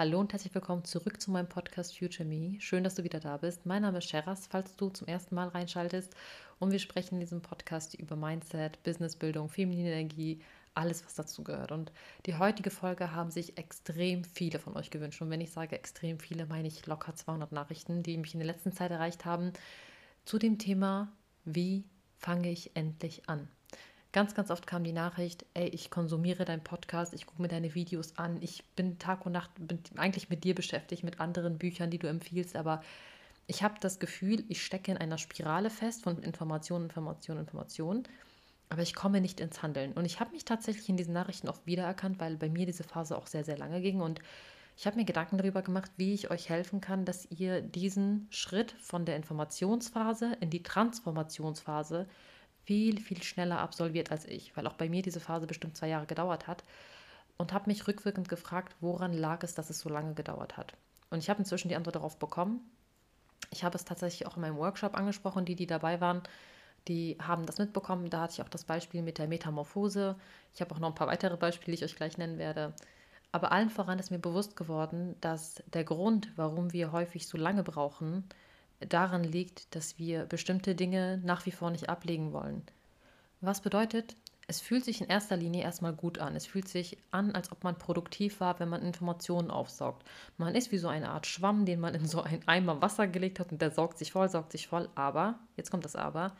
Hallo und herzlich willkommen zurück zu meinem Podcast Future Me. Schön, dass du wieder da bist. Mein Name ist Sheras, falls du zum ersten Mal reinschaltest. Und wir sprechen in diesem Podcast über Mindset, Businessbildung, feminine Energie, alles, was dazu gehört. Und die heutige Folge haben sich extrem viele von euch gewünscht. Und wenn ich sage extrem viele, meine ich locker 200 Nachrichten, die mich in der letzten Zeit erreicht haben, zu dem Thema, wie fange ich endlich an? Ganz, ganz oft kam die Nachricht, ey, ich konsumiere deinen Podcast, ich gucke mir deine Videos an, ich bin Tag und Nacht bin eigentlich mit dir beschäftigt, mit anderen Büchern, die du empfiehlst, aber ich habe das Gefühl, ich stecke in einer Spirale fest von Information, Information, Information, aber ich komme nicht ins Handeln. Und ich habe mich tatsächlich in diesen Nachrichten oft wiedererkannt, weil bei mir diese Phase auch sehr, sehr lange ging und ich habe mir Gedanken darüber gemacht, wie ich euch helfen kann, dass ihr diesen Schritt von der Informationsphase in die Transformationsphase viel, viel schneller absolviert als ich, weil auch bei mir diese Phase bestimmt zwei Jahre gedauert hat und habe mich rückwirkend gefragt, woran lag es, dass es so lange gedauert hat. Und ich habe inzwischen die Antwort darauf bekommen. Ich habe es tatsächlich auch in meinem Workshop angesprochen, die, die dabei waren, die haben das mitbekommen. Da hatte ich auch das Beispiel mit der Metamorphose. Ich habe auch noch ein paar weitere Beispiele, die ich euch gleich nennen werde. Aber allen voran ist mir bewusst geworden, dass der Grund, warum wir häufig so lange brauchen, daran liegt, dass wir bestimmte Dinge nach wie vor nicht ablegen wollen. Was bedeutet, es fühlt sich in erster Linie erstmal gut an. Es fühlt sich an, als ob man produktiv war, wenn man Informationen aufsaugt. Man ist wie so eine Art Schwamm, den man in so einen Eimer Wasser gelegt hat und der saugt sich voll, saugt sich voll. Aber, jetzt kommt das Aber,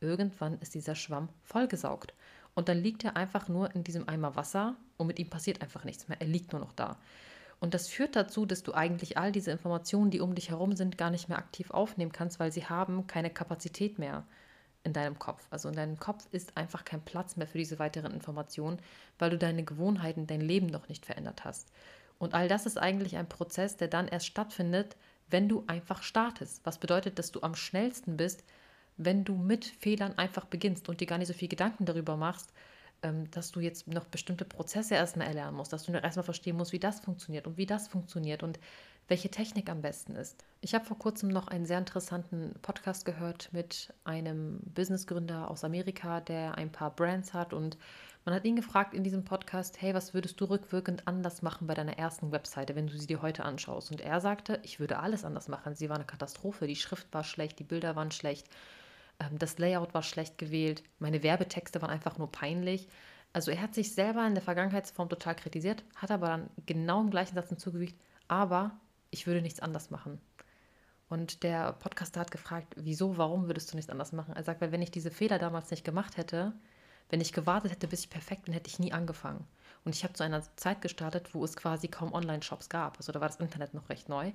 irgendwann ist dieser Schwamm vollgesaugt. Und dann liegt er einfach nur in diesem Eimer Wasser und mit ihm passiert einfach nichts mehr. Er liegt nur noch da. Und das führt dazu, dass du eigentlich all diese Informationen, die um dich herum sind, gar nicht mehr aktiv aufnehmen kannst, weil sie haben keine Kapazität mehr in deinem Kopf. Also in deinem Kopf ist einfach kein Platz mehr für diese weiteren Informationen, weil du deine Gewohnheiten, dein Leben noch nicht verändert hast. Und all das ist eigentlich ein Prozess, der dann erst stattfindet, wenn du einfach startest. Was bedeutet, dass du am schnellsten bist, wenn du mit Fehlern einfach beginnst und dir gar nicht so viel Gedanken darüber machst, dass du jetzt noch bestimmte Prozesse erstmal erlernen musst, dass du noch erstmal verstehen musst, wie das funktioniert und wie das funktioniert und welche Technik am besten ist. Ich habe vor kurzem noch einen sehr interessanten Podcast gehört mit einem Businessgründer aus Amerika, der ein paar Brands hat und man hat ihn gefragt in diesem Podcast, hey, was würdest du rückwirkend anders machen bei deiner ersten Webseite, wenn du sie dir heute anschaust? Und er sagte, ich würde alles anders machen. Sie war eine Katastrophe, die Schrift war schlecht, die Bilder waren schlecht, ähm, das Layout war schlecht gewählt, meine Werbetexte waren einfach nur peinlich. Also er hat sich selber in der Vergangenheitsform total kritisiert, hat aber dann genau im gleichen Satz hinzugefügt, aber ich würde nichts anders machen. Und der Podcaster hat gefragt, wieso, warum würdest du nichts anders machen? Er sagt, weil wenn ich diese Fehler damals nicht gemacht hätte, wenn ich gewartet hätte, bis ich perfekt bin, hätte ich nie angefangen. Und ich habe zu einer Zeit gestartet, wo es quasi kaum Online-Shops gab. Also da war das Internet noch recht neu.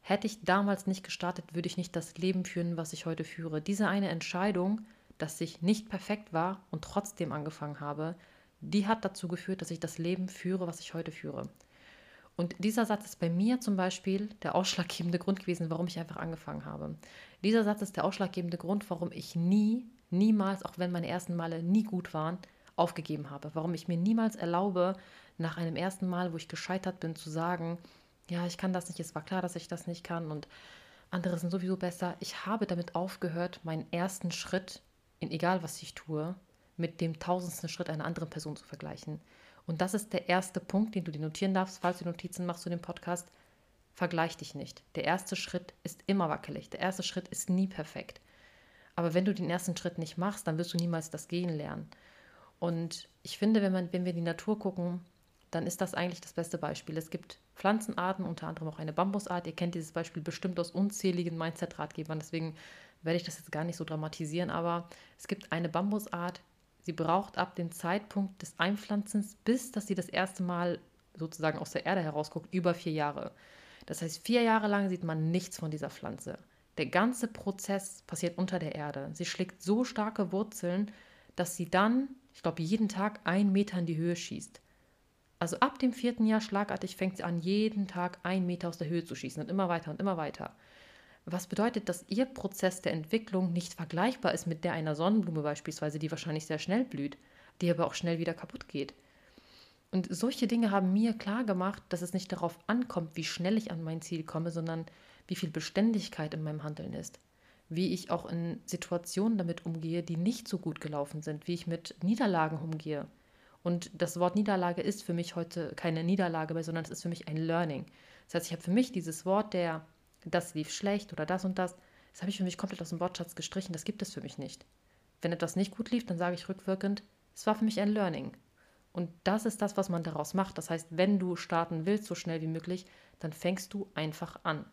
Hätte ich damals nicht gestartet, würde ich nicht das Leben führen, was ich heute führe. Diese eine Entscheidung, dass ich nicht perfekt war und trotzdem angefangen habe, die hat dazu geführt, dass ich das Leben führe, was ich heute führe. Und dieser Satz ist bei mir zum Beispiel der ausschlaggebende Grund gewesen, warum ich einfach angefangen habe. Dieser Satz ist der ausschlaggebende Grund, warum ich nie, niemals, auch wenn meine ersten Male nie gut waren, aufgegeben habe. Warum ich mir niemals erlaube, nach einem ersten Mal, wo ich gescheitert bin, zu sagen, ja, ich kann das nicht, es war klar, dass ich das nicht kann und andere sind sowieso besser. Ich habe damit aufgehört, meinen ersten Schritt, in egal was ich tue, mit dem tausendsten Schritt einer anderen Person zu vergleichen. Und das ist der erste Punkt, den du dir notieren darfst, falls du Notizen machst zu dem Podcast. Vergleich dich nicht. Der erste Schritt ist immer wackelig. Der erste Schritt ist nie perfekt. Aber wenn du den ersten Schritt nicht machst, dann wirst du niemals das Gehen lernen. Und ich finde, wenn, man, wenn wir in die Natur gucken, dann ist das eigentlich das beste Beispiel. Es gibt Pflanzenarten, unter anderem auch eine Bambusart. Ihr kennt dieses Beispiel bestimmt aus unzähligen Mindset-Ratgebern, deswegen werde ich das jetzt gar nicht so dramatisieren, aber es gibt eine Bambusart, sie braucht ab dem Zeitpunkt des Einpflanzens, bis dass sie das erste Mal sozusagen aus der Erde herausguckt, über vier Jahre. Das heißt, vier Jahre lang sieht man nichts von dieser Pflanze. Der ganze Prozess passiert unter der Erde. Sie schlägt so starke Wurzeln, dass sie dann, ich glaube, jeden Tag einen Meter in die Höhe schießt. Also ab dem vierten Jahr schlagartig fängt sie an, jeden Tag einen Meter aus der Höhe zu schießen und immer weiter und immer weiter. Was bedeutet, dass ihr Prozess der Entwicklung nicht vergleichbar ist mit der einer Sonnenblume beispielsweise, die wahrscheinlich sehr schnell blüht, die aber auch schnell wieder kaputt geht. Und solche Dinge haben mir klar gemacht, dass es nicht darauf ankommt, wie schnell ich an mein Ziel komme, sondern wie viel Beständigkeit in meinem Handeln ist. Wie ich auch in Situationen damit umgehe, die nicht so gut gelaufen sind, wie ich mit Niederlagen umgehe Und das Wort Niederlage ist für mich heute keine Niederlage mehr, sondern es ist für mich ein Learning. Das heißt, ich habe für mich dieses Wort der, das lief schlecht oder das und das, das habe ich für mich komplett aus dem Wortschatz gestrichen. Das gibt es für mich nicht. Wenn etwas nicht gut lief, dann sage ich rückwirkend, es war für mich ein Learning. Und das ist das, was man daraus macht. Das heißt, wenn du starten willst, so schnell wie möglich, dann fängst du einfach an.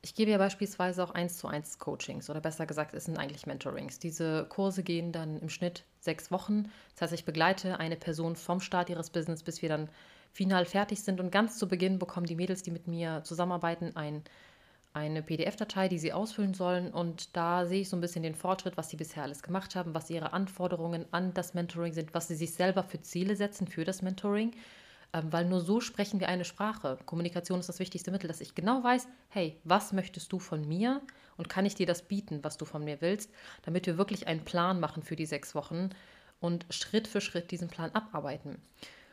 Ich gebe ja beispielsweise auch 1 zu 1 Coachings oder besser gesagt, es sind eigentlich Mentorings. Diese Kurse gehen dann im Schnitt sechs Wochen. Das heißt, ich begleite eine Person vom Start ihres Business, bis wir dann final fertig sind. Und ganz zu Beginn bekommen die Mädels, die mit mir zusammenarbeiten, ein eine PDF-Datei, die sie ausfüllen sollen. Und da sehe ich so ein bisschen den Fortschritt, was sie bisher alles gemacht haben, was ihre Anforderungen an das Mentoring sind, was sie sich selber für Ziele setzen für das Mentoring. Ähm, weil nur so sprechen wir eine Sprache. Kommunikation ist das wichtigste Mittel, dass ich genau weiß, hey, was möchtest du von mir und kann ich dir das bieten, was du von mir willst, damit wir wirklich einen Plan machen für die sechs Wochen und Schritt für Schritt diesen Plan abarbeiten.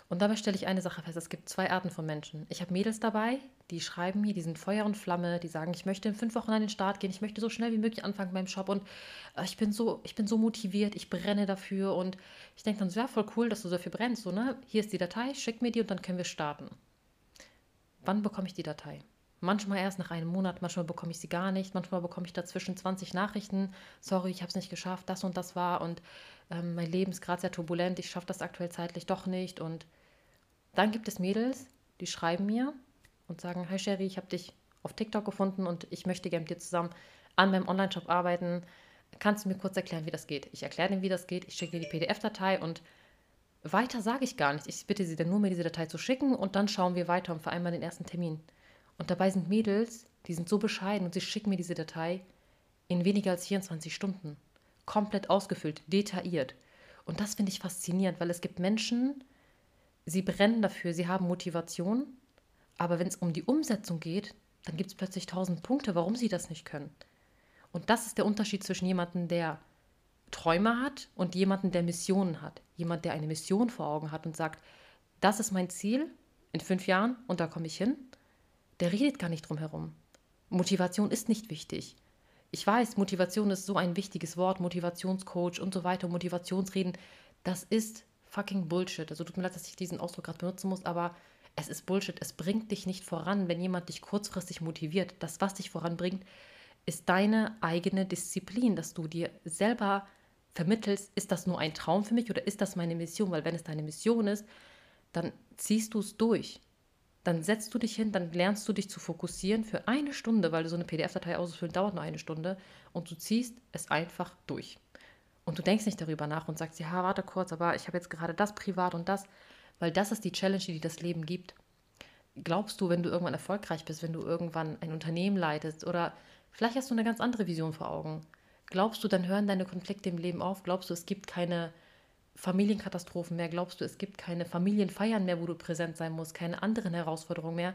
Und dabei stelle ich eine Sache fest, es gibt zwei Arten von Menschen. Ich habe Mädels dabei, die schreiben mir, die sind Feuer und Flamme, die sagen, ich möchte in fünf Wochen an den Start gehen, ich möchte so schnell wie möglich anfangen beim Shop und äh, ich bin so, ich bin so motiviert, ich brenne dafür und ich denke dann, so, ja, voll cool, dass du dafür brennst, so, ne? Hier ist die Datei, schick mir die und dann können wir starten. Wann bekomme ich die Datei? Manchmal erst nach einem Monat, manchmal bekomme ich sie gar nicht, manchmal bekomme ich dazwischen 20 Nachrichten, sorry, ich habe es nicht geschafft, das und das war und ähm, mein Leben ist gerade sehr turbulent, ich schaffe das aktuell zeitlich doch nicht und dann gibt es Mädels, die schreiben mir und sagen, hi Sherry, ich habe dich auf TikTok gefunden und ich möchte gerne mit dir zusammen an meinem Online-Shop arbeiten. Kannst du mir kurz erklären, wie das geht? Ich erkläre dir, wie das geht. Ich schicke dir die PDF-Datei und weiter sage ich gar nicht. Ich bitte sie dann nur, mir diese Datei zu schicken und dann schauen wir weiter und vereinbaren den ersten Termin. Und dabei sind Mädels, die sind so bescheiden und sie schicken mir diese Datei in weniger als 24 Stunden. Komplett ausgefüllt, detailliert. Und das finde ich faszinierend, weil es gibt Menschen, sie brennen dafür, sie haben Motivation, aber wenn es um die Umsetzung geht, dann gibt es plötzlich tausend Punkte, warum sie das nicht können. Und das ist der Unterschied zwischen jemandem, der Träume hat und jemandem, der Missionen hat. Jemand, der eine Mission vor Augen hat und sagt, das ist mein Ziel in fünf Jahren und da komme ich hin, der redet gar nicht drum herum. Motivation ist nicht wichtig. Ich weiß, Motivation ist so ein wichtiges Wort, Motivationscoach und so weiter, Motivationsreden, das ist fucking Bullshit. Also tut mir leid, dass ich diesen Ausdruck gerade benutzen muss, aber es ist Bullshit. Es bringt dich nicht voran, wenn jemand dich kurzfristig motiviert. Das, was dich voranbringt, ist deine eigene Disziplin, dass du dir selber vermittelst, ist das nur ein Traum für mich oder ist das meine Mission? Weil wenn es deine Mission ist, dann ziehst du es durch. Dann setzt du dich hin, dann lernst du dich zu fokussieren für eine Stunde, weil du so eine PDF-Datei ausfüllen dauert nur eine Stunde und du ziehst es einfach durch. Und du denkst nicht darüber nach und sagst, ja, warte kurz, aber ich habe jetzt gerade das privat und das, weil das ist die Challenge, die das Leben gibt. Glaubst du, wenn du irgendwann erfolgreich bist, wenn du irgendwann ein Unternehmen leitest oder vielleicht hast du eine ganz andere Vision vor Augen, glaubst du, dann hören deine Konflikte im Leben auf? Glaubst du, es gibt keine Familienkatastrophen mehr? Glaubst du, es gibt keine Familienfeiern mehr, wo du präsent sein musst, keine anderen Herausforderungen mehr?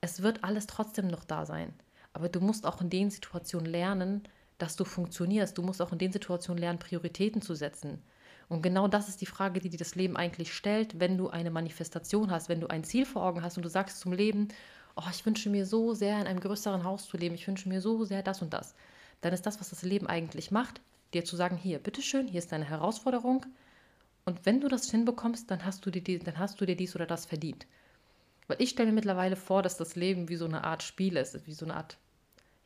Es wird alles trotzdem noch da sein. Aber du musst auch in den Situationen lernen, dass du funktionierst. Du musst auch in den Situationen lernen, Prioritäten zu setzen. Und genau das ist die Frage, die dir das Leben eigentlich stellt, wenn du eine Manifestation hast, wenn du ein Ziel vor Augen hast und du sagst zum Leben, oh, ich wünsche mir so sehr in einem größeren Haus zu leben, ich wünsche mir so sehr das und das. Dann ist das, was das Leben eigentlich macht, dir zu sagen, hier, bitteschön, hier ist deine Herausforderung. Und wenn du das hinbekommst, dann hast du dir, dann hast du dir dies oder das verdient. Weil ich stelle mir mittlerweile vor, dass das Leben wie so eine Art Spiel ist, wie so eine Art,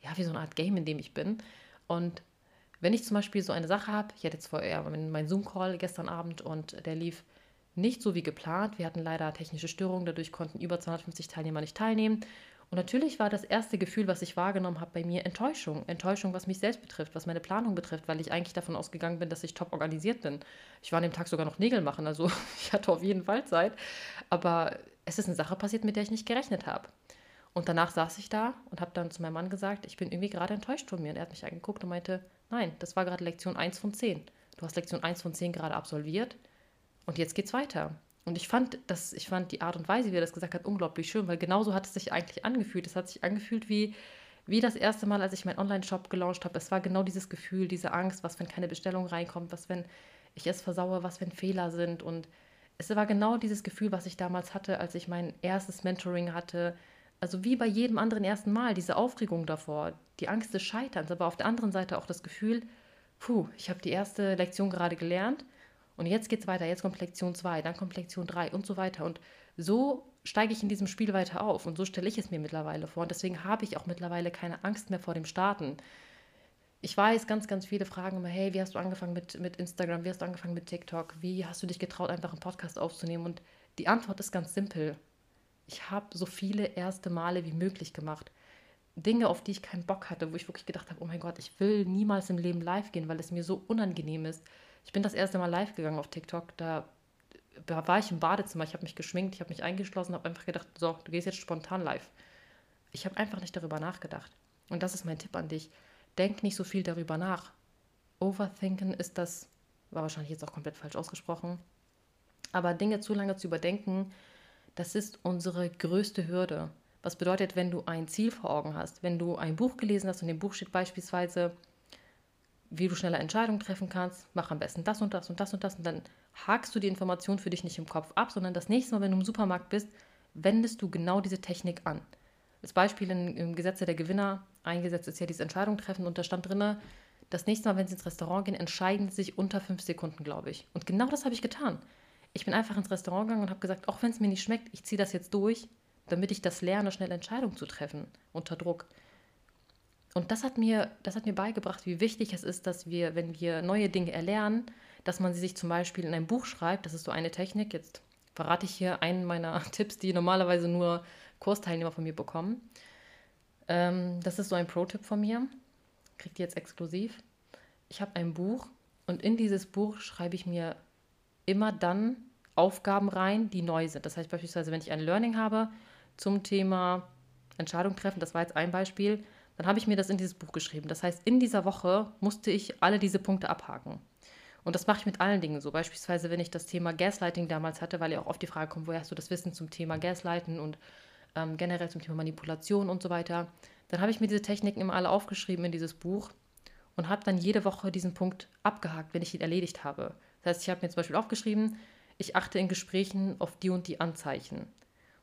ja, wie so eine Art Game, in dem ich bin. Und wenn ich zum Beispiel so eine Sache habe, ich hatte jetzt vorher meinen Zoom-Call gestern Abend und der lief nicht so wie geplant. Wir hatten leider technische Störungen, dadurch konnten über 250 Teilnehmer nicht teilnehmen. Und natürlich war das erste Gefühl, was ich wahrgenommen habe bei mir, Enttäuschung. Enttäuschung, was mich selbst betrifft, was meine Planung betrifft, weil ich eigentlich davon ausgegangen bin, dass ich top organisiert bin. Ich war an dem Tag sogar noch Nägel machen, also ich hatte auf jeden Fall Zeit. Aber es ist eine Sache passiert, mit der ich nicht gerechnet habe. Und danach saß ich da und habe dann zu meinem Mann gesagt, ich bin irgendwie gerade enttäuscht von mir. Und er hat mich angeguckt und meinte, nein, das war gerade Lektion 1 von 10. Du hast Lektion 1 von 10 gerade absolviert und jetzt geht's weiter. Und ich fand, das, ich fand die Art und Weise, wie er das gesagt hat, unglaublich schön, weil genauso hat es sich eigentlich angefühlt. Es hat sich angefühlt wie, wie das erste Mal, als ich meinen Online-Shop gelauncht habe. Es war genau dieses Gefühl, diese Angst, was, wenn keine Bestellung reinkommt, was, wenn ich es versaue, was, wenn Fehler sind. Und es war genau dieses Gefühl, was ich damals hatte, als ich mein erstes Mentoring hatte, also wie bei jedem anderen ersten Mal, diese Aufregung davor, die Angst des Scheiterns, aber auf der anderen Seite auch das Gefühl, puh, ich habe die erste Lektion gerade gelernt Und jetzt geht es weiter, jetzt kommt Lektion 2, dann kommt Lektion 3 und so weiter. Und so steige ich in diesem Spiel weiter auf und so stelle ich es mir mittlerweile vor. Und deswegen habe ich auch mittlerweile keine Angst mehr vor dem Starten. Ich weiß, ganz, ganz viele fragen immer, hey, wie hast du angefangen mit, mit Instagram, wie hast du angefangen mit TikTok, wie hast du dich getraut, einfach einen Podcast aufzunehmen? Und die Antwort ist ganz simpel. Ich habe so viele erste Male wie möglich gemacht. Dinge, auf die ich keinen Bock hatte, wo ich wirklich gedacht habe, oh mein Gott, ich will niemals im Leben live gehen, weil es mir so unangenehm ist. Ich bin das erste Mal live gegangen auf TikTok, da, war ich im Badezimmer, ich habe mich geschminkt, ich habe mich eingeschlossen, habe einfach gedacht, so, du gehst jetzt spontan live. Ich habe einfach nicht darüber nachgedacht. Und das ist mein Tipp an dich. Denk nicht so viel darüber nach. Overthinken ist das, war wahrscheinlich jetzt auch komplett falsch ausgesprochen, aber Dinge zu lange zu überdenken, das ist unsere größte Hürde. Was bedeutet, wenn du ein Ziel vor Augen hast, wenn du ein Buch gelesen hast und im Buch steht beispielsweise, wie du schneller Entscheidungen treffen kannst, mach am besten das und das und das und das und dann hakst du die Information für dich nicht im Kopf ab, sondern das nächste Mal, wenn du im Supermarkt bist, wendest du genau diese Technik an. Das Beispiel im Gesetze der Gewinner eingesetzt ist ja dieses Entscheidung treffen und da stand drin, das nächste Mal, wenn sie ins Restaurant gehen, entscheiden sie sich unter fünf Sekunden, glaube ich. Und genau das habe ich getan. Ich bin einfach ins Restaurant gegangen und habe gesagt, auch wenn es mir nicht schmeckt, ich ziehe das jetzt durch damit ich das lerne, schnell Entscheidungen zu treffen unter Druck. Und das hat mir, das hat mir beigebracht, wie wichtig es ist, dass wir, wenn wir neue Dinge erlernen, dass man sie sich zum Beispiel in ein Buch schreibt. Das ist so eine Technik. Jetzt verrate ich hier einen meiner Tipps, die normalerweise nur Kursteilnehmer von mir bekommen. Ähm, das ist so ein Pro-Tipp von mir. Kriegt ihr jetzt exklusiv. Ich habe ein Buch und in dieses Buch schreibe ich mir immer dann Aufgaben rein, die neu sind. Das heißt beispielsweise, wenn ich ein Learning habe, zum Thema Entscheidung treffen, das war jetzt ein Beispiel, dann habe ich mir das in dieses Buch geschrieben. Das heißt, in dieser Woche musste ich alle diese Punkte abhaken. Und das mache ich mit allen Dingen so. Beispielsweise, wenn ich das Thema Gaslighting damals hatte, weil ja auch oft die Frage kommt, woher hast du das Wissen zum Thema Gaslighten und ähm, generell zum Thema Manipulation und so weiter, dann habe ich mir diese Techniken immer alle aufgeschrieben in dieses Buch und habe dann jede Woche diesen Punkt abgehakt, wenn ich ihn erledigt habe. Das heißt, ich habe mir zum Beispiel aufgeschrieben, ich achte in Gesprächen auf die und die Anzeichen.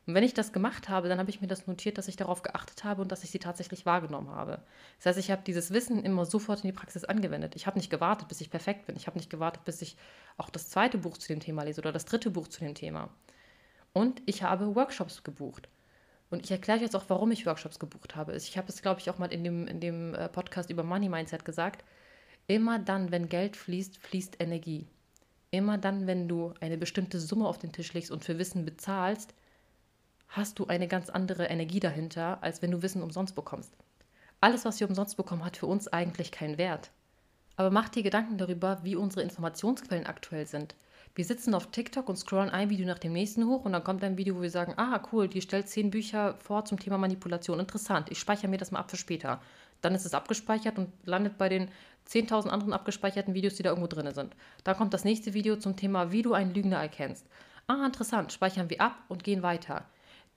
Und wenn ich das gemacht habe, dann habe ich mir das notiert, dass ich darauf geachtet habe und dass ich sie tatsächlich wahrgenommen habe. Das heißt, ich habe dieses Wissen immer sofort in die Praxis angewendet. Ich habe nicht gewartet, bis ich perfekt bin. Ich habe nicht gewartet, bis ich auch das zweite Buch zu dem Thema lese oder das dritte Buch zu dem Thema. Und ich habe Workshops gebucht. Und ich erkläre jetzt auch, warum ich Workshops gebucht habe. Ich habe es, glaube ich, auch mal in dem, in dem äh, Podcast über Money Mindset gesagt. Immer dann, wenn Geld fließt, fließt Energie. Immer dann, wenn du eine bestimmte Summe auf den Tisch legst und für Wissen bezahlst, hast du eine ganz andere Energie dahinter, als wenn du Wissen umsonst bekommst. Alles, was wir umsonst bekommen, hat für uns eigentlich keinen Wert. Aber mach dir Gedanken darüber, wie unsere Informationsquellen aktuell sind. Wir sitzen auf TikTok und scrollen ein Video nach dem nächsten hoch und dann kommt ein Video, wo wir sagen, ah cool, die stellt zehn Bücher vor zum Thema Manipulation. Interessant, ich speichere mir das mal ab für später. Dann ist es abgespeichert und landet bei den 10.000 anderen abgespeicherten Videos, die da irgendwo drin sind. Dann kommt das nächste Video zum Thema, wie du einen Lügner erkennst. Ah, interessant, speichern wir ab und gehen weiter.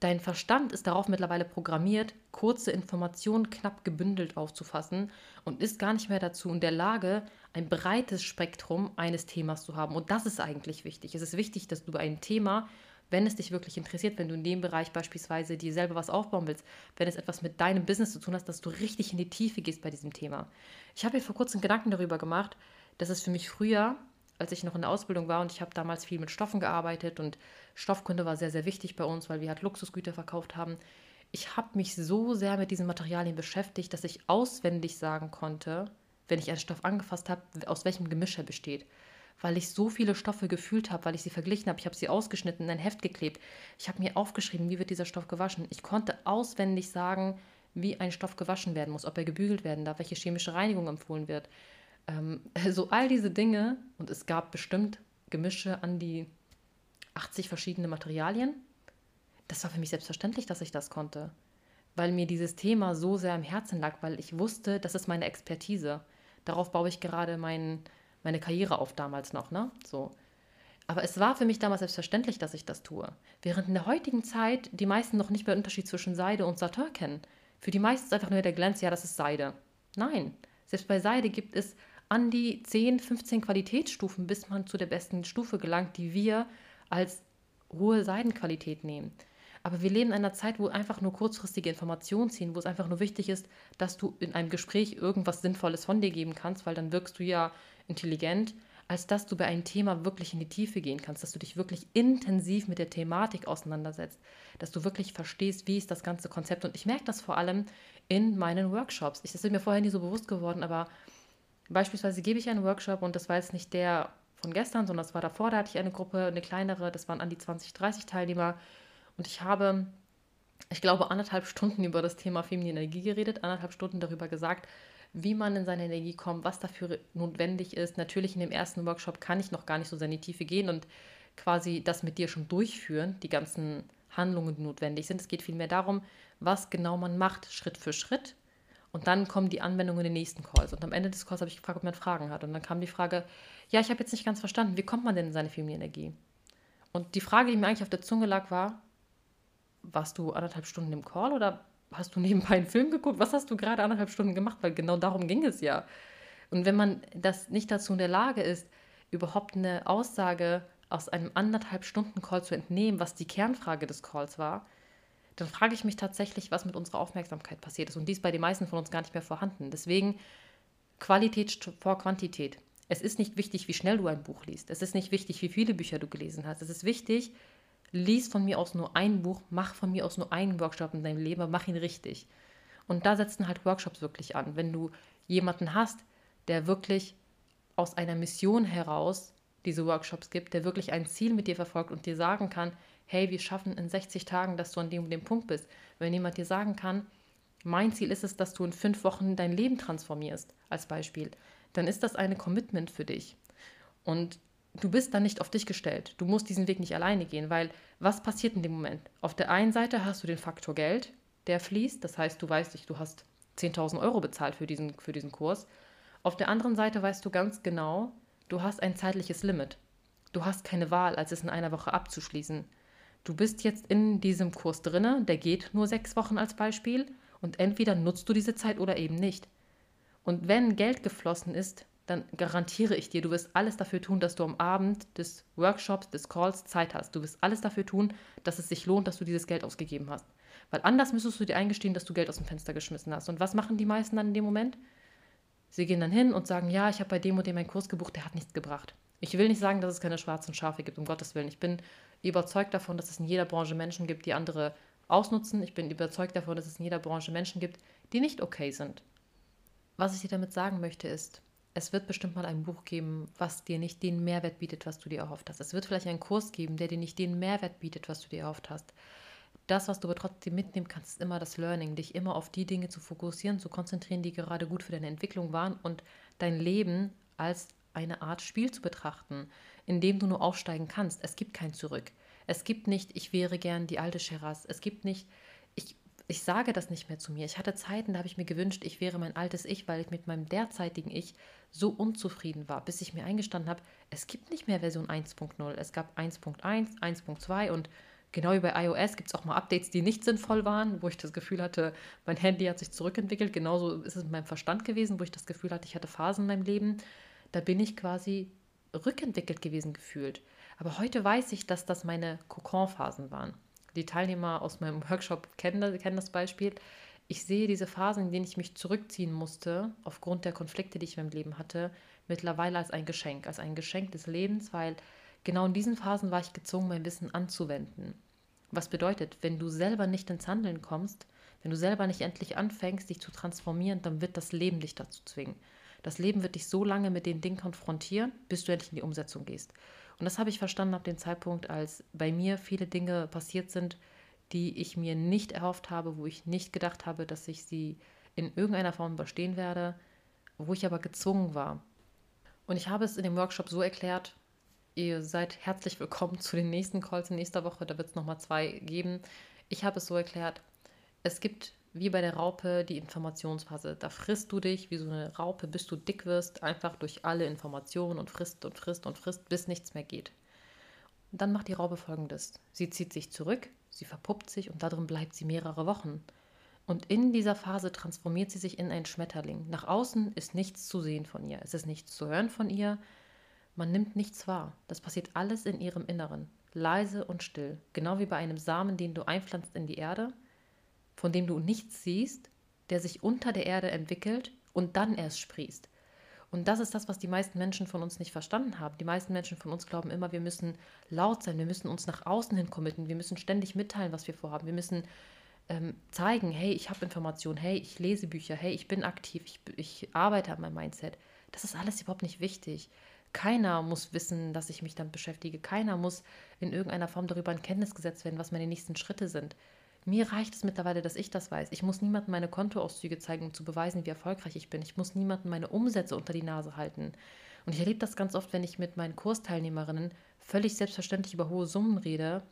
Dein Verstand ist darauf mittlerweile programmiert, kurze Informationen knapp gebündelt aufzufassen und ist gar nicht mehr dazu in der Lage, ein breites Spektrum eines Themas zu haben. Und das ist eigentlich wichtig. Es ist wichtig, dass du bei einem Thema, wenn es dich wirklich interessiert, wenn du in dem Bereich beispielsweise dir selber was aufbauen willst, wenn es etwas mit deinem Business zu tun hat, dass du richtig in die Tiefe gehst bei diesem Thema. Ich habe mir vor kurzem Gedanken darüber gemacht, dass es für mich früher als ich noch in der Ausbildung war und ich habe damals viel mit Stoffen gearbeitet und Stoffkunde war sehr, sehr wichtig bei uns, weil wir halt Luxusgüter verkauft haben. Ich habe mich so sehr mit diesen Materialien beschäftigt, dass ich auswendig sagen konnte, wenn ich einen Stoff angefasst habe, aus welchem Gemisch er besteht. Weil ich so viele Stoffe gefühlt habe, weil ich sie verglichen habe. Ich habe sie ausgeschnitten, in ein Heft geklebt. Ich habe mir aufgeschrieben, wie wird dieser Stoff gewaschen. Ich konnte auswendig sagen, wie ein Stoff gewaschen werden muss, ob er gebügelt werden darf, welche chemische Reinigung empfohlen wird. Ähm, so all diese Dinge, und es gab bestimmt Gemische an die 80 verschiedene Materialien. Das war für mich selbstverständlich, dass ich das konnte, weil mir dieses Thema so sehr am Herzen lag, weil ich wusste, das ist meine Expertise. Darauf baue ich gerade mein, meine Karriere auf damals noch, ne? So. Aber es war für mich damals selbstverständlich, dass ich das tue. Während in der heutigen Zeit die meisten noch nicht mehr den Unterschied zwischen Seide und Satin kennen. Für die meisten ist einfach nur der Glanz, ja, das ist Seide. Nein, selbst bei Seide gibt es an die 10, 15 Qualitätsstufen, bis man zu der besten Stufe gelangt, die wir als hohe Seidenqualität nehmen. Aber wir leben in einer Zeit, wo einfach nur kurzfristige Informationen ziehen, wo es einfach nur wichtig ist, dass du in einem Gespräch irgendwas Sinnvolles von dir geben kannst, weil dann wirkst du ja intelligent. als dass du bei einem Thema wirklich in die Tiefe gehen kannst, dass du dich wirklich intensiv mit der Thematik auseinandersetzt, dass du wirklich verstehst, wie ist das ganze Konzept. Und ich merke das vor allem in meinen Workshops. Ich, das ist mir vorher nie so bewusst geworden, aber beispielsweise gebe ich einen Workshop und das war jetzt nicht der von gestern, sondern das war davor, da hatte ich eine Gruppe, eine kleinere, das waren an die 20, 30 Teilnehmer und ich habe, ich glaube, anderthalb Stunden über das Thema feminine Energie geredet, anderthalb Stunden darüber gesagt, wie man in seine Energie kommt, was dafür notwendig ist. Natürlich in dem ersten Workshop kann ich noch gar nicht so sehr in die Tiefe gehen und quasi das mit dir schon durchführen, die ganzen Handlungen, die notwendig sind. Es geht vielmehr darum, was genau man macht, Schritt für Schritt. Und dann kommen die Anwendungen in den nächsten Calls. Und am Ende des Calls habe ich gefragt, ob man Fragen hat. Und dann kam die Frage, ja, ich habe jetzt nicht ganz verstanden, wie kommt man denn in seine feminine Energie? Und die Frage, die mir eigentlich auf der Zunge lag, war, warst du anderthalb Stunden im Call oder hast du nebenbei einen Film geguckt? Was hast du gerade anderthalb Stunden gemacht? Weil genau darum ging es ja. Und wenn man das nicht dazu in der Lage ist, überhaupt eine Aussage aus einem anderthalb Stunden Call zu entnehmen, was die Kernfrage des Calls war, dann frage ich mich tatsächlich, was mit unserer Aufmerksamkeit passiert ist. Und dies bei den meisten von uns gar nicht mehr vorhanden. Deswegen Qualität vor Quantität. Es ist nicht wichtig, wie schnell du ein Buch liest. Es ist nicht wichtig, wie viele Bücher du gelesen hast. Es ist wichtig, lies von mir aus nur ein Buch, mach von mir aus nur einen Workshop in deinem Leben, mach ihn richtig. Und da setzen halt Workshops wirklich an. Wenn du jemanden hast, der wirklich aus einer Mission heraus diese Workshops gibt, der wirklich ein Ziel mit dir verfolgt und dir sagen kann, hey, wir schaffen in 60 Tagen, dass du an dem dem Punkt bist. Wenn jemand dir sagen kann, mein Ziel ist es, dass du in fünf Wochen dein Leben transformierst, als Beispiel, dann ist das eine Commitment für dich. Und du bist dann nicht auf dich gestellt. Du musst diesen Weg nicht alleine gehen, weil was passiert in dem Moment? Auf der einen Seite hast du den Faktor Geld, der fließt. Das heißt, du weißt nicht, du hast 10.000 Euro bezahlt für diesen, für diesen Kurs. Auf der anderen Seite weißt du ganz genau, du hast ein zeitliches Limit. Du hast keine Wahl, als es in einer Woche abzuschließen. Du bist jetzt in diesem Kurs drinne, der geht nur sechs Wochen als Beispiel und entweder nutzt du diese Zeit oder eben nicht. Und wenn Geld geflossen ist, dann garantiere ich dir, du wirst alles dafür tun, dass du am Abend des Workshops, des Calls Zeit hast. Du wirst alles dafür tun, dass es sich lohnt, dass du dieses Geld ausgegeben hast. Weil anders müsstest du dir eingestehen, dass du Geld aus dem Fenster geschmissen hast. Und was machen die meisten dann in dem Moment? Sie gehen dann hin und sagen, ja, ich habe bei dem und dem einen Kurs gebucht, der hat nichts gebracht. Ich will nicht sagen, dass es keine schwarzen Schafe gibt, um Gottes Willen. Ich bin überzeugt davon, dass es in jeder Branche Menschen gibt, die andere ausnutzen. Ich bin überzeugt davon, dass es in jeder Branche Menschen gibt, die nicht okay sind. Was ich dir damit sagen möchte, ist, es wird bestimmt mal ein Buch geben, was dir nicht den Mehrwert bietet, was du dir erhofft hast. Es wird vielleicht einen Kurs geben, der dir nicht den Mehrwert bietet, was du dir erhofft hast. Das, was du aber trotzdem mitnehmen kannst, ist immer das Learning, dich immer auf die Dinge zu fokussieren, zu konzentrieren, die gerade gut für deine Entwicklung waren und dein Leben als eine Art Spiel zu betrachten, in dem du nur aufsteigen kannst. Es gibt kein Zurück. Es gibt nicht, ich wäre gern die alte Sheraz. Es gibt nicht, ich ich sage das nicht mehr zu mir. Ich hatte Zeiten, da habe ich mir gewünscht, ich wäre mein altes Ich, weil ich mit meinem derzeitigen Ich so unzufrieden war, bis ich mir eingestanden habe, es gibt nicht mehr Version 1.0. Es gab 1.1, 1.2 und genau wie bei iOS gibt es auch mal Updates, die nicht sinnvoll waren, wo ich das Gefühl hatte, mein Handy hat sich zurückentwickelt. Genauso ist es mit meinem Verstand gewesen, wo ich das Gefühl hatte, ich hatte Phasen in meinem Leben. Da bin ich quasi rückentwickelt gewesen gefühlt. Aber heute weiß ich, dass das meine Kokon-Phasen waren die Teilnehmer aus meinem Workshop kennen, kennen das Beispiel. Ich sehe diese Phasen, in denen ich mich zurückziehen musste, aufgrund der Konflikte, die ich in meinem Leben hatte, mittlerweile als ein Geschenk, als ein Geschenk des Lebens, weil genau in diesen Phasen war ich gezwungen, mein Wissen anzuwenden. Was bedeutet, wenn du selber nicht ins Handeln kommst, wenn du selber nicht endlich anfängst, dich zu transformieren, dann wird das Leben dich dazu zwingen. Das Leben wird dich so lange mit den Dingen konfrontieren, bis du endlich in die Umsetzung gehst. Und das habe ich verstanden ab dem Zeitpunkt, als bei mir viele Dinge passiert sind, die ich mir nicht erhofft habe, wo ich nicht gedacht habe, dass ich sie in irgendeiner Form überstehen werde, wo ich aber gezwungen war. Und ich habe es in dem Workshop so erklärt, ihr seid herzlich willkommen zu den nächsten Calls in nächster Woche, da wird es nochmal zwei geben. Ich habe es so erklärt, es gibt wie bei der Raupe die Informationsphase. Da frisst du dich wie so eine Raupe, bis du dick wirst, einfach durch alle Informationen und frisst und frisst und frisst, bis nichts mehr geht. Dann macht die Raupe folgendes. Sie zieht sich zurück, sie verpuppt sich und darin bleibt sie mehrere Wochen. Und in dieser Phase transformiert sie sich in einen Schmetterling. Nach außen ist nichts zu sehen von ihr, es ist nichts zu hören von ihr. Man nimmt nichts wahr. Das passiert alles in ihrem Inneren, leise und still, genau wie bei einem Samen, den du einpflanzt in die Erde von dem du nichts siehst, der sich unter der Erde entwickelt und dann erst sprießt. Und das ist das, was die meisten Menschen von uns nicht verstanden haben. Die meisten Menschen von uns glauben immer, wir müssen laut sein, wir müssen uns nach außen hin committen, wir müssen ständig mitteilen, was wir vorhaben, wir müssen ähm, zeigen, hey, ich habe Informationen, hey, ich lese Bücher, hey, ich bin aktiv, ich, ich arbeite an meinem Mindset. Das ist alles überhaupt nicht wichtig. Keiner muss wissen, dass ich mich damit beschäftige. Keiner muss in irgendeiner Form darüber in Kenntnis gesetzt werden, was meine nächsten Schritte sind. Mir reicht es mittlerweile, dass ich das weiß. Ich muss niemandem meine Kontoauszüge zeigen, um zu beweisen, wie erfolgreich ich bin. Ich muss niemandem meine Umsätze unter die Nase halten. Und ich erlebe das ganz oft, wenn ich mit meinen Kursteilnehmerinnen völlig selbstverständlich über hohe Summen rede,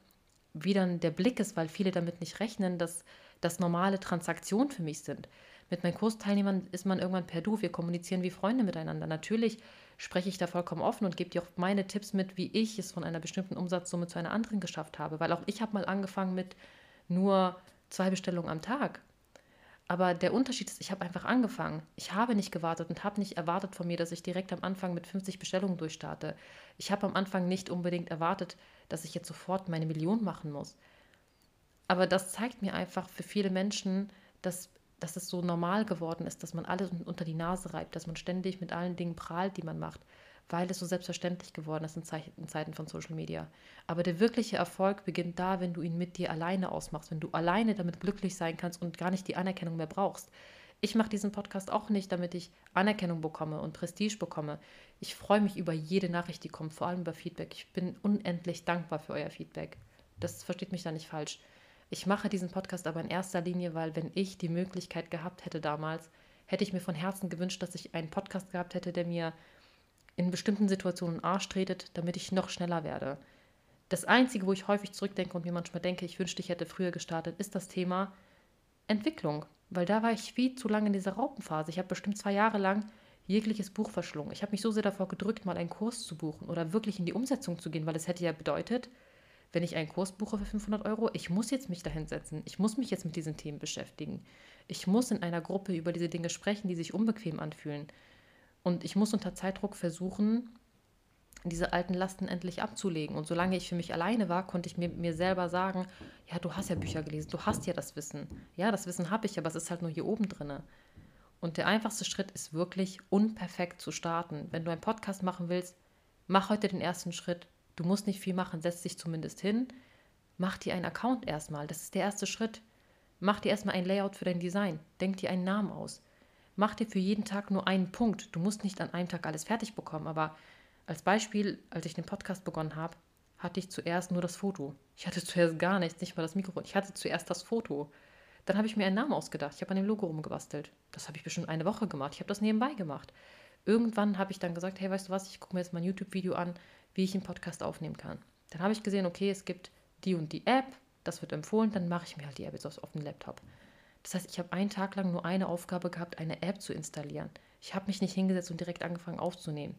wie dann der Blick ist, weil viele damit nicht rechnen, dass das normale Transaktionen für mich sind. Mit meinen Kursteilnehmern ist man irgendwann per Du, wir kommunizieren wie Freunde miteinander. Natürlich spreche ich da vollkommen offen und gebe dir auch meine Tipps mit, wie ich es von einer bestimmten Umsatzsumme zu einer anderen geschafft habe. Weil auch ich habe mal angefangen mit nur zwei Bestellungen am Tag. Aber der Unterschied ist, ich habe einfach angefangen. Ich habe nicht gewartet und habe nicht erwartet von mir, dass ich direkt am Anfang mit 50 Bestellungen durchstarte. Ich habe am Anfang nicht unbedingt erwartet, dass ich jetzt sofort meine Million machen muss. Aber das zeigt mir einfach für viele Menschen, dass, dass es so normal geworden ist, dass man alles unter die Nase reibt, dass man ständig mit allen Dingen prahlt, die man macht weil es so selbstverständlich geworden ist in, Zeiten von Social Media. Aber der wirkliche Erfolg beginnt da, wenn du ihn mit dir alleine ausmachst, wenn du alleine damit glücklich sein kannst und gar nicht die Anerkennung mehr brauchst. Ich mache diesen Podcast auch nicht, damit ich Anerkennung bekomme und Prestige bekomme. Ich freue mich über jede Nachricht, die kommt, vor allem über Feedback. Ich bin unendlich dankbar für euer Feedback. Das versteht mich da nicht falsch. Ich mache diesen Podcast aber in erster Linie, weil wenn ich die Möglichkeit gehabt hätte damals, hätte ich mir von Herzen gewünscht, dass ich einen Podcast gehabt hätte, der mir in bestimmten Situationen Arsch tretet, damit ich noch schneller werde. Das Einzige, wo ich häufig zurückdenke und mir manchmal denke, ich wünschte, ich hätte früher gestartet, ist das Thema Entwicklung. Weil da war ich viel zu lange in dieser Raupenphase. Ich habe bestimmt zwei Jahre lang jegliches Buch verschlungen. Ich habe mich so sehr davor gedrückt, mal einen Kurs zu buchen oder wirklich in die Umsetzung zu gehen, weil es hätte ja bedeutet, wenn ich einen Kurs buche für 500 Euro, ich muss jetzt mich dahin setzen. Ich muss mich jetzt mit diesen Themen beschäftigen. Ich muss in einer Gruppe über diese Dinge sprechen, die sich unbequem anfühlen. Und ich muss unter Zeitdruck versuchen, diese alten Lasten endlich abzulegen. Und solange ich für mich alleine war, konnte ich mir, mir selber sagen, ja, du hast ja Bücher gelesen, du hast ja das Wissen. Ja, das Wissen habe ich, aber es ist halt nur hier oben drin. Und der einfachste Schritt ist wirklich unperfekt zu starten. Wenn du einen Podcast machen willst, mach heute den ersten Schritt. Du musst nicht viel machen, setz dich zumindest hin. Mach dir einen Account erstmal. Das ist der erste Schritt. Mach dir erstmal ein Layout für dein Design. Denk dir einen Namen aus. Mach dir für jeden Tag nur einen Punkt. Du musst nicht an einem Tag alles fertig bekommen, aber als Beispiel, als ich den Podcast begonnen habe, hatte ich zuerst nur das Foto. Ich hatte zuerst gar nichts, nicht mal das Mikrofon. Ich hatte zuerst das Foto. Dann habe ich mir einen Namen ausgedacht. Ich habe an dem Logo rumgebastelt. Das habe ich bestimmt eine Woche gemacht. Ich habe das nebenbei gemacht. Irgendwann habe ich dann gesagt, hey, weißt du was, ich gucke mir jetzt mal ein YouTube-Video an, wie ich einen Podcast aufnehmen kann. Dann habe ich gesehen, okay, es gibt die und die App, das wird empfohlen, dann mache ich mir halt die App jetzt auf, auf den Laptop. Das heißt, ich habe einen Tag lang nur eine Aufgabe gehabt, eine App zu installieren. Ich habe mich nicht hingesetzt und direkt angefangen aufzunehmen.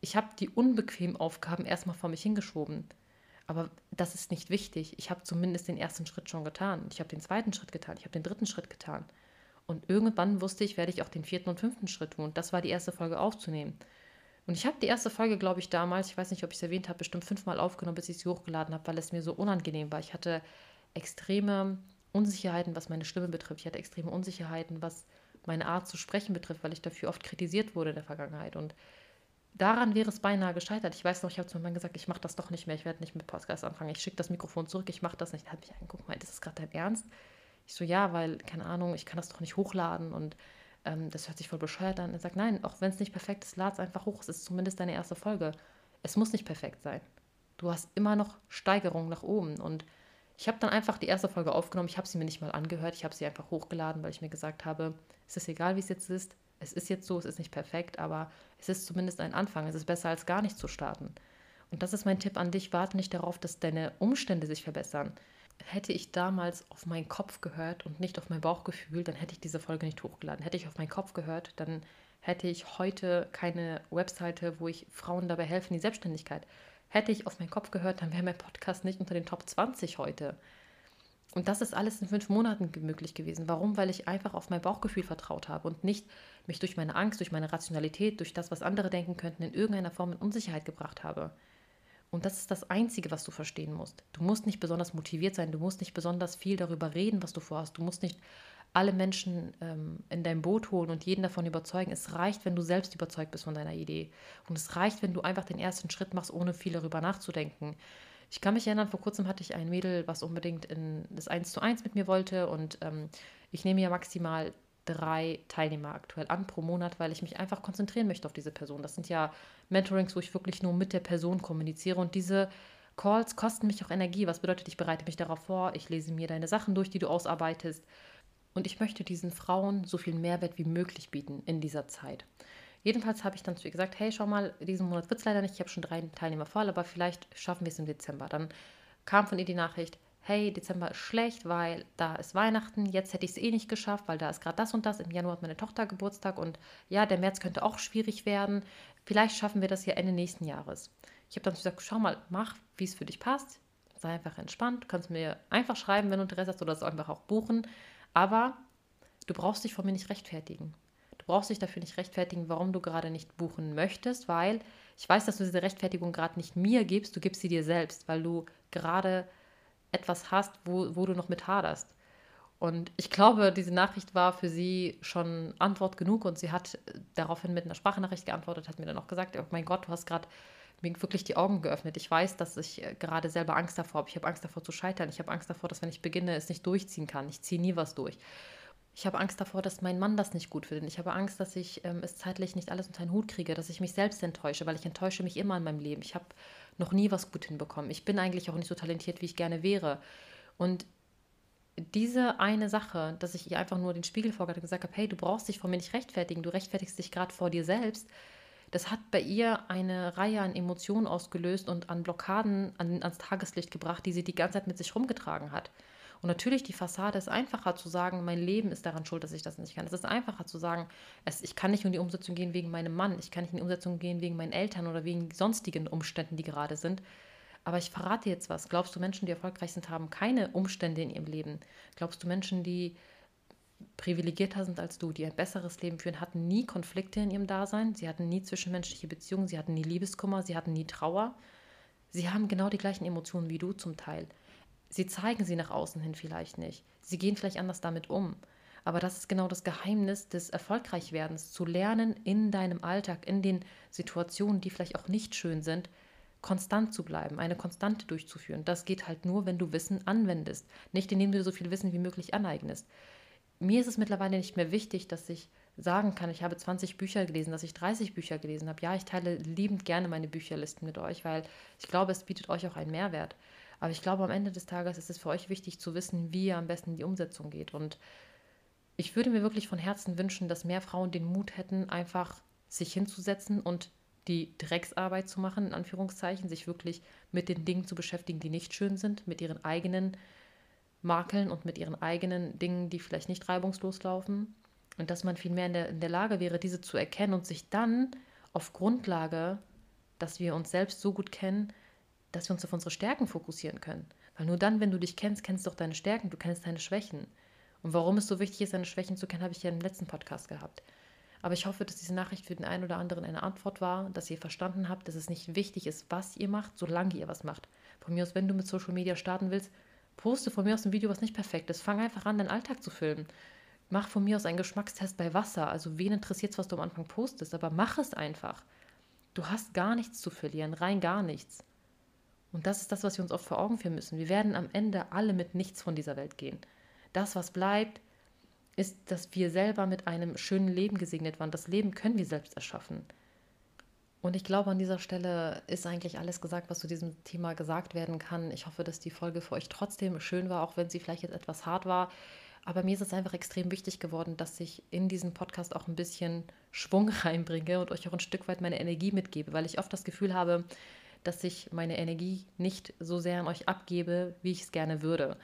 Ich habe die unbequemen Aufgaben erstmal vor mich hingeschoben. Aber das ist nicht wichtig. Ich habe zumindest den ersten Schritt schon getan. Ich habe den zweiten Schritt getan. Ich habe den dritten Schritt getan. Und irgendwann wusste ich, werde ich auch den vierten und fünften Schritt tun. Das war die erste Folge aufzunehmen. Und ich habe die erste Folge, glaube ich, damals, ich weiß nicht, ob ich es erwähnt habe, bestimmt fünfmal aufgenommen, bis ich sie hochgeladen habe, weil es mir so unangenehm war. Ich hatte extreme Unsicherheiten, was meine Stimme betrifft. Ich hatte extreme Unsicherheiten, was meine Art zu sprechen betrifft, weil ich dafür oft kritisiert wurde in der Vergangenheit. Und daran wäre es beinahe gescheitert. Ich weiß noch, ich habe zu meinem Mann gesagt, ich mache das doch nicht mehr, ich werde nicht mit Podcast anfangen. Ich schicke das Mikrofon zurück, ich mache das nicht. Er hat mich angeguckt, meint, ist das gerade dein Ernst? Ich so, ja, weil, keine Ahnung, ich kann das doch nicht hochladen und ähm, das hört sich voll bescheuert an. Er sagt, nein, auch wenn es nicht perfekt ist, lad es einfach hoch. Es ist zumindest deine erste Folge. Es muss nicht perfekt sein. Du hast immer noch Steigerung nach oben und ich habe dann einfach die erste Folge aufgenommen. Ich habe sie mir nicht mal angehört. Ich habe sie einfach hochgeladen, weil ich mir gesagt habe, es ist egal, wie es jetzt ist. Es ist jetzt so, es ist nicht perfekt, aber es ist zumindest ein Anfang. Es ist besser, als gar nicht zu starten. Und das ist mein Tipp an dich. Warte nicht darauf, dass deine Umstände sich verbessern. Hätte ich damals auf meinen Kopf gehört und nicht auf mein Bauchgefühl, dann hätte ich diese Folge nicht hochgeladen. Hätte ich auf meinen Kopf gehört, dann hätte ich heute keine Webseite, wo ich Frauen dabei helfe in die Selbstständigkeit. Hätte ich auf meinen Kopf gehört, dann wäre mein Podcast nicht unter den Top 20 heute. Und das ist alles in fünf Monaten möglich gewesen. Warum? Weil ich einfach auf mein Bauchgefühl vertraut habe und nicht mich durch meine Angst, durch meine Rationalität, durch das, was andere denken könnten, in irgendeiner Form in Unsicherheit gebracht habe. Und das ist das Einzige, was du verstehen musst. Du musst nicht besonders motiviert sein, du musst nicht besonders viel darüber reden, was du vorhast. Du musst nicht alle Menschen ähm, in dein Boot holen und jeden davon überzeugen. Es reicht, wenn du selbst überzeugt bist von deiner Idee. Und es reicht, wenn du einfach den ersten Schritt machst, ohne viel darüber nachzudenken. Ich kann mich erinnern, vor kurzem hatte ich ein Mädel, was unbedingt in das 1 zu 1 mit mir wollte. Und ähm, ich nehme ja maximal drei Teilnehmer aktuell an pro Monat, weil ich mich einfach konzentrieren möchte auf diese Person. Das sind ja Mentorings, wo ich wirklich nur mit der Person kommuniziere. Und diese Calls kosten mich auch Energie. Was bedeutet, ich bereite mich darauf vor, ich lese mir deine Sachen durch, die du ausarbeitest. Und ich möchte diesen Frauen so viel Mehrwert wie möglich bieten in dieser Zeit. Jedenfalls habe ich dann zu ihr gesagt, hey, schau mal, diesen Monat wird es leider nicht, ich habe schon drei Teilnehmer voll, aber vielleicht schaffen wir es im Dezember. Dann kam von ihr die Nachricht, hey, Dezember ist schlecht, weil da ist Weihnachten, jetzt hätte ich es eh nicht geschafft, weil da ist gerade das und das, im Januar hat meine Tochter Geburtstag und ja, der März könnte auch schwierig werden, vielleicht schaffen wir das ja Ende nächsten Jahres. Ich habe dann gesagt, schau mal, mach, wie es für dich passt, sei einfach entspannt, du kannst mir einfach schreiben, wenn du Interesse hast oder es einfach auch buchen. Aber du brauchst dich vor mir nicht rechtfertigen. Du brauchst dich dafür nicht rechtfertigen, warum du gerade nicht buchen möchtest, weil ich weiß, dass du diese Rechtfertigung gerade nicht mir gibst, du gibst sie dir selbst, weil du gerade etwas hast, wo, wo du noch mit haderst. Und ich glaube, diese Nachricht war für sie schon Antwort genug und sie hat daraufhin mit einer Sprachnachricht geantwortet, hat mir dann auch gesagt, oh mein Gott, du hast gerade mir wirklich die Augen geöffnet. Ich weiß, dass ich äh, gerade selber Angst davor habe. Ich habe Angst davor zu scheitern. Ich habe Angst davor, dass wenn ich beginne, es nicht durchziehen kann. Ich ziehe nie was durch. Ich habe Angst davor, dass mein Mann das nicht gut findet. Ich habe Angst, dass ich ähm, es zeitlich nicht alles unter einen Hut kriege, dass ich mich selbst enttäusche, weil ich enttäusche mich immer in meinem Leben. Ich habe noch nie was gut hinbekommen. Ich bin eigentlich auch nicht so talentiert, wie ich gerne wäre. Und diese eine Sache, dass ich ihr einfach nur den Spiegel vorgehalten und gesagt habe, hey, du brauchst dich vor mir nicht rechtfertigen, du rechtfertigst dich gerade vor dir selbst, das hat bei ihr eine Reihe an Emotionen ausgelöst und an Blockaden an, ans Tageslicht gebracht, die sie die ganze Zeit mit sich rumgetragen hat. Und natürlich, die Fassade ist einfacher zu sagen, mein Leben ist daran schuld, dass ich das nicht kann. Es ist einfacher zu sagen, es, ich kann nicht in die Umsetzung gehen wegen meinem Mann, ich kann nicht in die Umsetzung gehen wegen meinen Eltern oder wegen sonstigen Umständen, die gerade sind. Aber ich verrate jetzt was. Glaubst du, Menschen, die erfolgreich sind, haben keine Umstände in ihrem Leben? Glaubst du, Menschen, die privilegierter sind als du, die ein besseres Leben führen, hatten nie Konflikte in ihrem Dasein, sie hatten nie zwischenmenschliche Beziehungen, sie hatten nie Liebeskummer, sie hatten nie Trauer. Sie haben genau die gleichen Emotionen wie du zum Teil. Sie zeigen sie nach außen hin vielleicht nicht. Sie gehen vielleicht anders damit um. Aber das ist genau das Geheimnis des Erfolgreichwerdens, zu lernen, in deinem Alltag, in den Situationen, die vielleicht auch nicht schön sind, konstant zu bleiben, eine Konstante durchzuführen. Das geht halt nur, wenn du Wissen anwendest, nicht indem du so viel Wissen wie möglich aneignest mir ist es mittlerweile nicht mehr wichtig, dass ich sagen kann, ich habe 20 Bücher gelesen, dass ich 30 Bücher gelesen habe. Ja, ich teile liebend gerne meine Bücherlisten mit euch, weil ich glaube, es bietet euch auch einen Mehrwert. Aber ich glaube, am Ende des Tages ist es für euch wichtig zu wissen, wie ihr am besten in die Umsetzung geht. Und ich würde mir wirklich von Herzen wünschen, dass mehr Frauen den Mut hätten, einfach sich hinzusetzen und die Drecksarbeit zu machen, in Anführungszeichen, sich wirklich mit den Dingen zu beschäftigen, die nicht schön sind, mit ihren eigenen Makeln und mit ihren eigenen Dingen, die vielleicht nicht reibungslos laufen. Und dass man vielmehr in der, in der Lage wäre, diese zu erkennen und sich dann auf Grundlage, dass wir uns selbst so gut kennen, dass wir uns auf unsere Stärken fokussieren können. Weil nur dann, wenn du dich kennst, kennst du auch deine Stärken, du kennst deine Schwächen. Und warum es so wichtig ist, deine Schwächen zu kennen, habe ich ja im letzten Podcast gehabt. Aber ich hoffe, dass diese Nachricht für den einen oder anderen eine Antwort war, dass ihr verstanden habt, dass es nicht wichtig ist, was ihr macht, solange ihr was macht. Von mir aus, wenn du mit Social Media starten willst, Poste von mir aus ein Video, was nicht perfekt ist. Fang einfach an, deinen Alltag zu filmen. Mach von mir aus einen Geschmackstest bei Wasser. Also wen interessiert es, was du am Anfang postest, aber mach es einfach. Du hast gar nichts zu verlieren, rein gar nichts. Und das ist das, was wir uns oft vor Augen führen müssen. Wir werden am Ende alle mit nichts von dieser Welt gehen. Das, was bleibt, ist, dass wir selber mit einem schönen Leben gesegnet waren. Das Leben können wir selbst erschaffen. Und ich glaube, an dieser Stelle ist eigentlich alles gesagt, was zu diesem Thema gesagt werden kann. Ich hoffe, dass die Folge für euch trotzdem schön war, auch wenn sie vielleicht jetzt etwas hart war. Aber mir ist es einfach extrem wichtig geworden, dass ich in diesen Podcast auch ein bisschen Schwung reinbringe und euch auch ein Stück weit meine Energie mitgebe, weil ich oft das Gefühl habe, dass ich meine Energie nicht so sehr an euch abgebe, wie ich es gerne würde.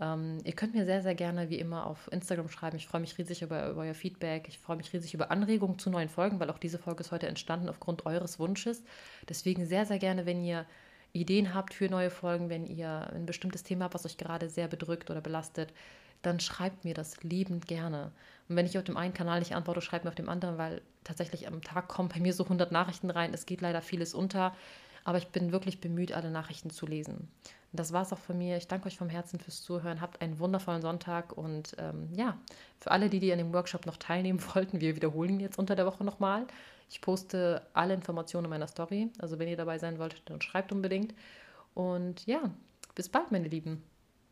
Ähm, ihr könnt mir sehr, sehr gerne wie immer auf Instagram schreiben. Ich freue mich riesig über, über euer Feedback. Ich freue mich riesig über Anregungen zu neuen Folgen, weil auch diese Folge ist heute entstanden aufgrund eures Wunsches. Deswegen sehr, sehr gerne, wenn ihr Ideen habt für neue Folgen, wenn ihr ein bestimmtes Thema habt, was euch gerade sehr bedrückt oder belastet, dann schreibt mir das liebend gerne. Und wenn ich auf dem einen Kanal nicht antworte, schreibt mir auf dem anderen, weil tatsächlich am Tag kommen bei mir so 100 Nachrichten rein. Es geht leider vieles unter, aber ich bin wirklich bemüht, alle Nachrichten zu lesen. Und das war es auch von mir. Ich danke euch vom Herzen fürs Zuhören. Habt einen wundervollen Sonntag und ähm, ja, für alle, die, die an dem Workshop noch teilnehmen wollten, wir wiederholen jetzt unter der Woche nochmal. Ich poste alle Informationen in meiner Story. Also wenn ihr dabei sein wollt, dann schreibt unbedingt. Und ja, bis bald, meine Lieben.